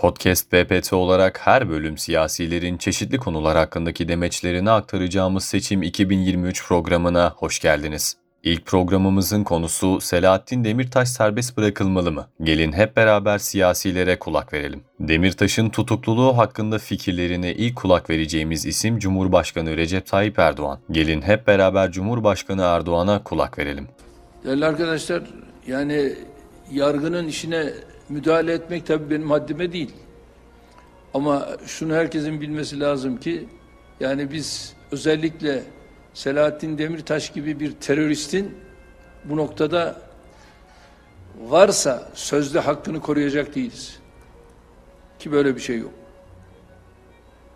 Podcast BPT olarak her bölüm siyasilerin çeşitli konular hakkındaki demeçlerini aktaracağımız Seçim 2023 programına hoş geldiniz. İlk programımızın konusu Selahattin Demirtaş serbest bırakılmalı mı? Gelin hep beraber siyasilere kulak verelim. Demirtaş'ın tutukluluğu hakkında fikirlerine ilk kulak vereceğimiz isim Cumhurbaşkanı Recep Tayyip Erdoğan. Gelin hep beraber Cumhurbaşkanı Erdoğan'a kulak verelim. Değerli arkadaşlar, yani yargının işine müdahale etmek tabii benim haddime değil. Ama şunu herkesin bilmesi lazım ki, yani biz özellikle Selahattin Demirtaş gibi bir teröristin bu noktada varsa sözde hakkını koruyacak değiliz. Ki böyle bir şey yok.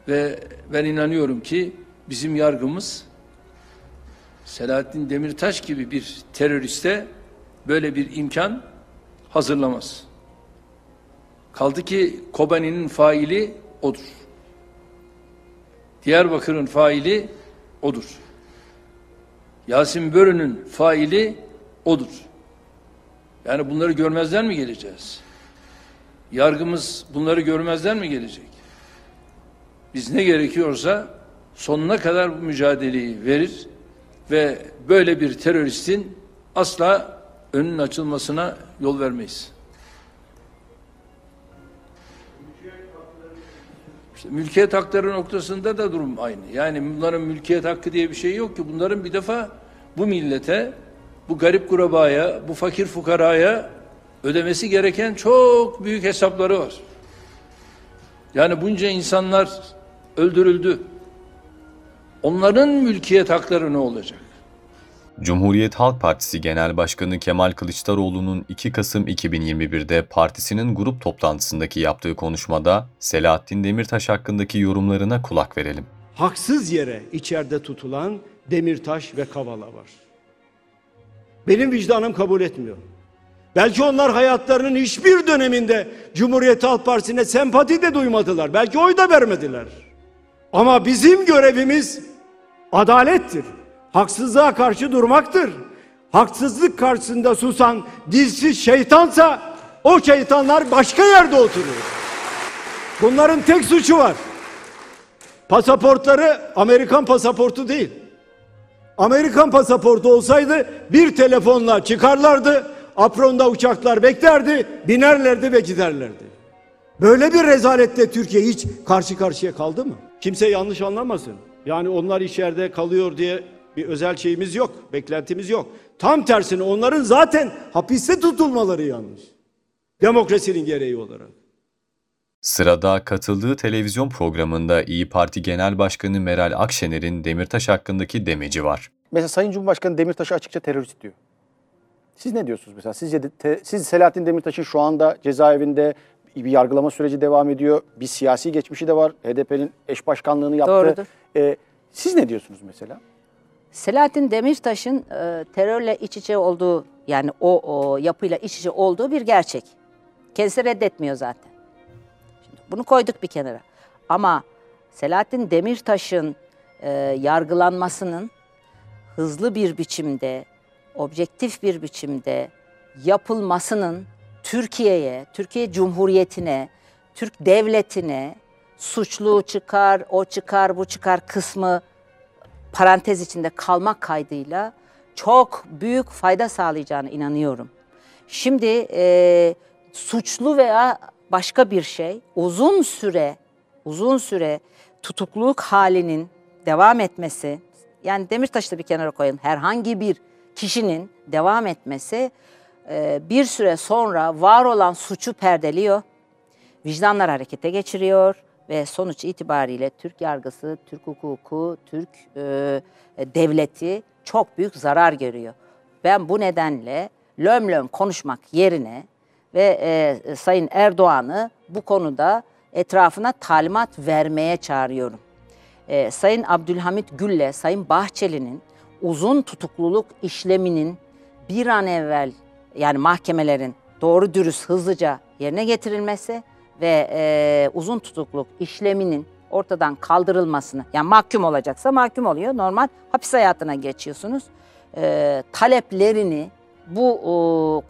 Ve ben inanıyorum ki bizim yargımız Selahattin Demirtaş gibi bir teröriste böyle bir imkan hazırlamaz. Kaldı ki Kobani'nin faili odur. Diyarbakır'ın faili odur. Yasin Börü'nün faili odur. Yani bunları görmezden mi geleceğiz? Yargımız bunları görmezden mi gelecek? Biz ne gerekiyorsa sonuna kadar bu mücadeleyi verir ve böyle bir teröristin asla önünün açılmasına yol vermeyiz. Mülkiyet hakları noktasında da durum aynı. Yani bunların mülkiyet hakkı diye bir şey yok ki. Bunların bir defa bu millete, bu garip kurabaya, bu fakir fukaraya ödemesi gereken çok büyük hesapları var. Yani bunca insanlar öldürüldü. Onların mülkiyet hakları ne olacak? Cumhuriyet Halk Partisi Genel Başkanı Kemal Kılıçdaroğlu'nun 2 Kasım 2021'de partisinin grup toplantısındaki yaptığı konuşmada Selahattin Demirtaş hakkındaki yorumlarına kulak verelim. haksız yere içeride tutulan Demirtaş ve Kavala var. Benim vicdanım kabul etmiyor. Belki onlar hayatlarının hiçbir döneminde Cumhuriyet Halk Partisi'ne sempati de duymadılar. Belki oy da vermediler. Ama bizim görevimiz adalettir. Haksızlığa karşı durmaktır. Haksızlık karşısında susan dilsiz şeytansa o şeytanlar başka yerde oturuyor. Bunların tek suçu var. Pasaportları Amerikan pasaportu değil. Amerikan pasaportu olsaydı bir telefonla çıkarlardı, apronda uçaklar beklerdi, binerlerdi ve giderlerdi. Böyle bir rezalette Türkiye hiç karşı karşıya kaldı mı? Kimse yanlış anlamasın. Yani onlar içeride kalıyor diye bir özel şeyimiz yok, beklentimiz yok. Tam tersine onların zaten hapiste tutulmaları yanlış. Demokrasinin gereği olarak. Sırada katıldığı televizyon programında İyi Parti Genel Başkanı Meral Akşener'in Demirtaş hakkındaki demeci var. Mesela Sayın Cumhurbaşkanı Demirtaş'ı açıkça terörist diyor. Siz ne diyorsunuz mesela? Sizce de, te- siz Selahattin Demirtaş'ın şu anda cezaevinde bir yargılama süreci devam ediyor. Bir siyasi geçmişi de var. HDP'nin eş başkanlığını yaptı. Doğrudur. Ee, siz ne diyorsunuz mesela? Selahattin Demirtaş'ın e, terörle iç içe olduğu yani o, o yapıyla iç içe olduğu bir gerçek. Kendisi reddetmiyor zaten. Şimdi bunu koyduk bir kenara. Ama Selahattin Demirtaş'ın e, yargılanmasının hızlı bir biçimde, objektif bir biçimde yapılmasının Türkiye'ye, Türkiye Cumhuriyeti'ne, Türk devletine suçlu çıkar, o çıkar, bu çıkar kısmı parantez içinde kalmak kaydıyla çok büyük fayda sağlayacağına inanıyorum. Şimdi e, suçlu veya başka bir şey uzun süre uzun süre tutukluluk halinin devam etmesi yani Demirtaş'ı da bir kenara koyalım herhangi bir kişinin devam etmesi e, bir süre sonra var olan suçu perdeliyor vicdanlar harekete geçiriyor ve sonuç itibariyle Türk yargısı, Türk hukuku, Türk e, devleti çok büyük zarar görüyor. Ben bu nedenle löm löm konuşmak yerine ve e, Sayın Erdoğan'ı bu konuda etrafına talimat vermeye çağırıyorum. E, Sayın Abdülhamit Gül'le Sayın Bahçeli'nin uzun tutukluluk işleminin bir an evvel yani mahkemelerin doğru dürüst hızlıca yerine getirilmesi ve e, uzun tutukluk işleminin ortadan kaldırılmasını yani mahkum olacaksa mahkum oluyor normal hapis hayatına geçiyorsunuz E, taleplerini bu e,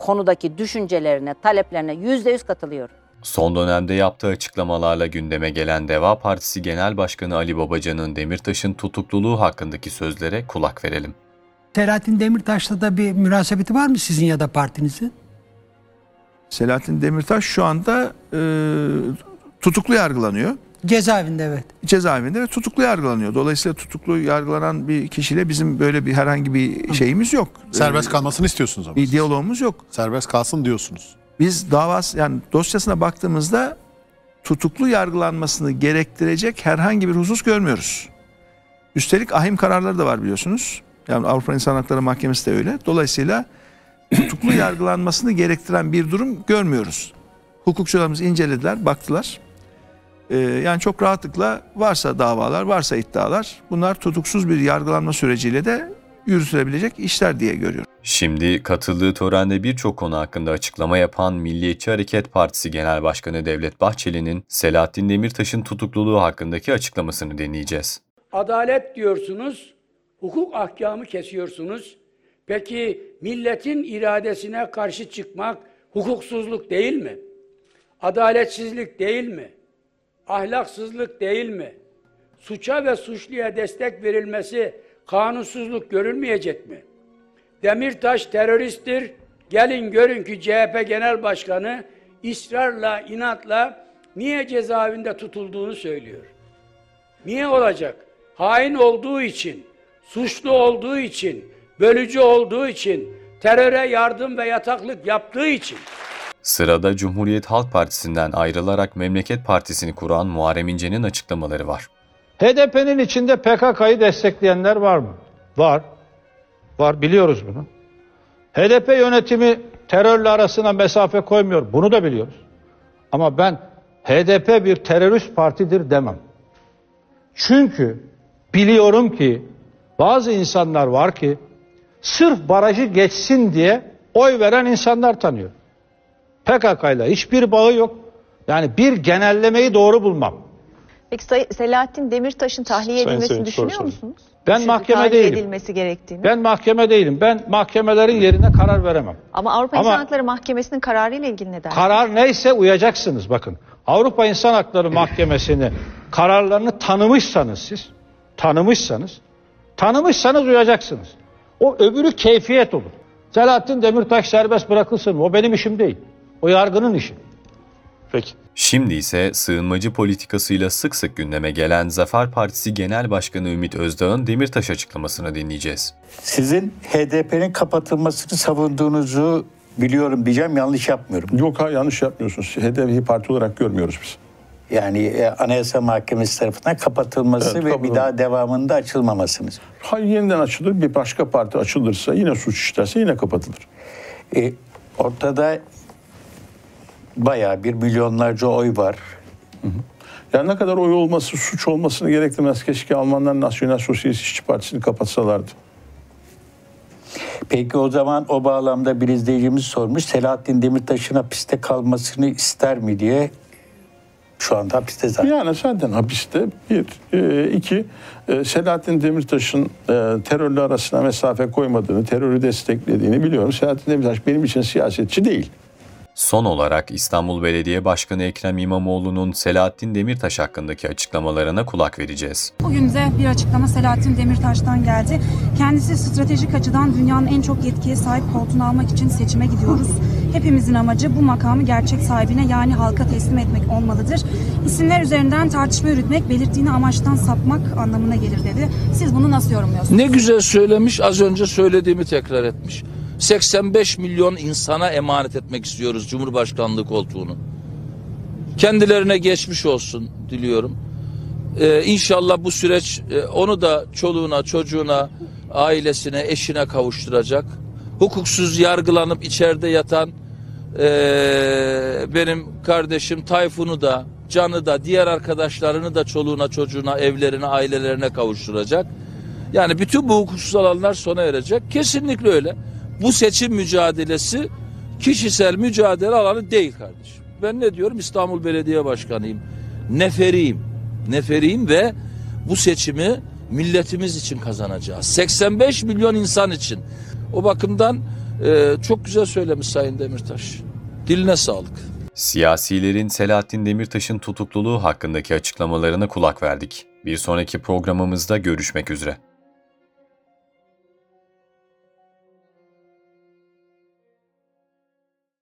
konudaki düşüncelerine taleplerine yüzde yüz katılıyorum. Son dönemde yaptığı açıklamalarla gündeme gelen Deva Partisi Genel Başkanı Ali Babacan'ın Demirtaş'ın tutukluluğu hakkındaki sözlere kulak verelim. Selahattin Demirtaş'la da bir münasebeti var mı sizin ya da partinizin? Selahattin Demirtaş şu anda e, tutuklu yargılanıyor. Cezaevinde evet. Cezaevinde ve tutuklu yargılanıyor. Dolayısıyla tutuklu yargılanan bir kişiyle bizim böyle bir herhangi bir şeyimiz yok. Serbest Ee, kalmasını istiyorsunuz ama. Bir diyalogumuz yok. Serbest kalsın diyorsunuz. Biz davası yani dosyasına baktığımızda tutuklu yargılanmasını gerektirecek herhangi bir husus görmüyoruz. Üstelik ahim kararları da var biliyorsunuz. Yani Avrupa İnsan Hakları Mahkemesi de öyle. Dolayısıyla tutuklu yargılanmasını gerektiren bir durum görmüyoruz. Hukukçularımız incelediler, baktılar. Ee, yani çok rahatlıkla varsa davalar, varsa iddialar bunlar tutuksuz bir yargılanma süreciyle de yürütülebilecek işler diye görüyorum. Şimdi katıldığı törende birçok konu hakkında açıklama yapan Milliyetçi Hareket Partisi Genel Başkanı Devlet Bahçeli'nin Selahattin Demirtaş'ın tutukluluğu hakkındaki açıklamasını dinleyeceğiz. Adalet diyorsunuz, hukuk ahkamı kesiyorsunuz. Peki milletin iradesine karşı çıkmak hukuksuzluk değil mi? Adaletsizlik değil mi? Ahlaksızlık değil mi? Suça ve suçluya destek verilmesi kanunsuzluk görülmeyecek mi? Demirtaş teröristtir. Gelin görün ki CHP Genel Başkanı ısrarla, inatla niye cezaevinde tutulduğunu söylüyor. Niye olacak? Hain olduğu için, suçlu olduğu için, bölücü olduğu için, teröre yardım ve yataklık yaptığı için. Sırada Cumhuriyet Halk Partisi'nden ayrılarak Memleket Partisi'ni kuran Muharrem İnce'nin açıklamaları var. HDP'nin içinde PKK'yı destekleyenler var mı? Var. Var biliyoruz bunu. HDP yönetimi terörle arasına mesafe koymuyor. Bunu da biliyoruz. Ama ben HDP bir terörist partidir demem. Çünkü biliyorum ki bazı insanlar var ki sırf barajı geçsin diye oy veren insanlar tanıyor. PKK ile hiçbir bağı yok. Yani bir genellemeyi doğru bulmam. Peki Say- Selahattin Demirtaş'ın tahliye Sayın edilmesini Sayın, düşünüyor soru musunuz? Ben Çünkü mahkeme tahliye değilim. edilmesi gerektiğini. Ben mahkeme değilim. Ben mahkemelerin yerine karar veremem. Ama Avrupa Ama- İnsan Hakları Mahkemesi'nin kararıyla ilgili ne dersiniz? Karar neyse uyacaksınız bakın. Avrupa İnsan Hakları Mahkemesi'ni kararlarını tanımışsanız siz, tanımışsanız, tanımışsanız uyacaksınız. O öbürü keyfiyet olur. Selahattin Demirtaş serbest bırakılsın mı? O benim işim değil. O yargının işi. Peki. Şimdi ise sığınmacı politikasıyla sık sık gündeme gelen Zafer Partisi Genel Başkanı Ümit Özdağ'ın Demirtaş açıklamasını dinleyeceğiz. Sizin HDP'nin kapatılmasını savunduğunuzu biliyorum diyeceğim yanlış yapmıyorum. Yok ha yanlış yapmıyorsunuz. HDP'yi parti olarak görmüyoruz biz. Yani e, Anayasa Mahkemesi tarafından kapatılması Evet, ve bir daha devamında açılmamasınız. Hayır yeniden açılır. Bir başka parti açılırsa yine suç işlerse yine kapatılır. E, ortada bayağı bir milyonlarca oy var. Yani ne kadar oy olması suç olmasını gerektirmez. Keşke Almanlar Nasyonel Sosyalist İşçi Partisi'ni kapatsalardı. Peki o zaman o bağlamda bir izleyicimiz sormuş. Selahattin Demirtaş'ın hapiste kalmasını ister mi diye. Şu anda hapiste zaten. Yani zaten hapiste bir, e, iki e, Selahattin Demirtaş'ın e, terörle arasına mesafe koymadığını, terörü desteklediğini biliyorum. Selahattin Demirtaş benim için siyasetçi değil. Son olarak İstanbul Belediye Başkanı Ekrem İmamoğlu'nun Selahattin Demirtaş hakkındaki açıklamalarına kulak vereceğiz. Bugün de bir açıklama Selahattin Demirtaş'tan geldi. Kendisi stratejik açıdan dünyanın en çok yetkiye sahip koltuğunu almak için seçime gidiyoruz. Hepimizin amacı bu makamı gerçek sahibine yani halka teslim etmek olmalıdır. İsimler üzerinden tartışma yürütmek belirttiğini amaçtan sapmak anlamına gelir dedi. Siz bunu nasıl yorumluyorsunuz? Ne güzel söylemiş, az önce söylediğimi tekrar etmiş. 85 milyon insana emanet etmek istiyoruz Cumhurbaşkanlığı koltuğunu. Kendilerine geçmiş olsun diliyorum. Ee, inşallah bu süreç e, onu da çoluğuna, çocuğuna, ailesine, eşine kavuşturacak. Hukuksuz yargılanıp içeride yatan e, benim kardeşim Tayfun'u da, Can'ı da, diğer arkadaşlarını da çoluğuna, çocuğuna, evlerine, ailelerine kavuşturacak. Yani bütün bu hukuksuz alanlar sona erecek. Kesinlikle öyle. Bu seçim mücadelesi kişisel mücadele alanı değil kardeşim. Ben ne diyorum? İstanbul Belediye Başkanıyım. Neferiyim. Neferiyim ve bu seçimi milletimiz için kazanacağız. 85 milyon insan için. O bakımdan e, çok güzel söylemiş Sayın Demirtaş. Diline sağlık. Siyasilerin Selahattin Demirtaş'ın tutukluluğu hakkındaki açıklamalarına kulak verdik. Bir sonraki programımızda görüşmek üzere.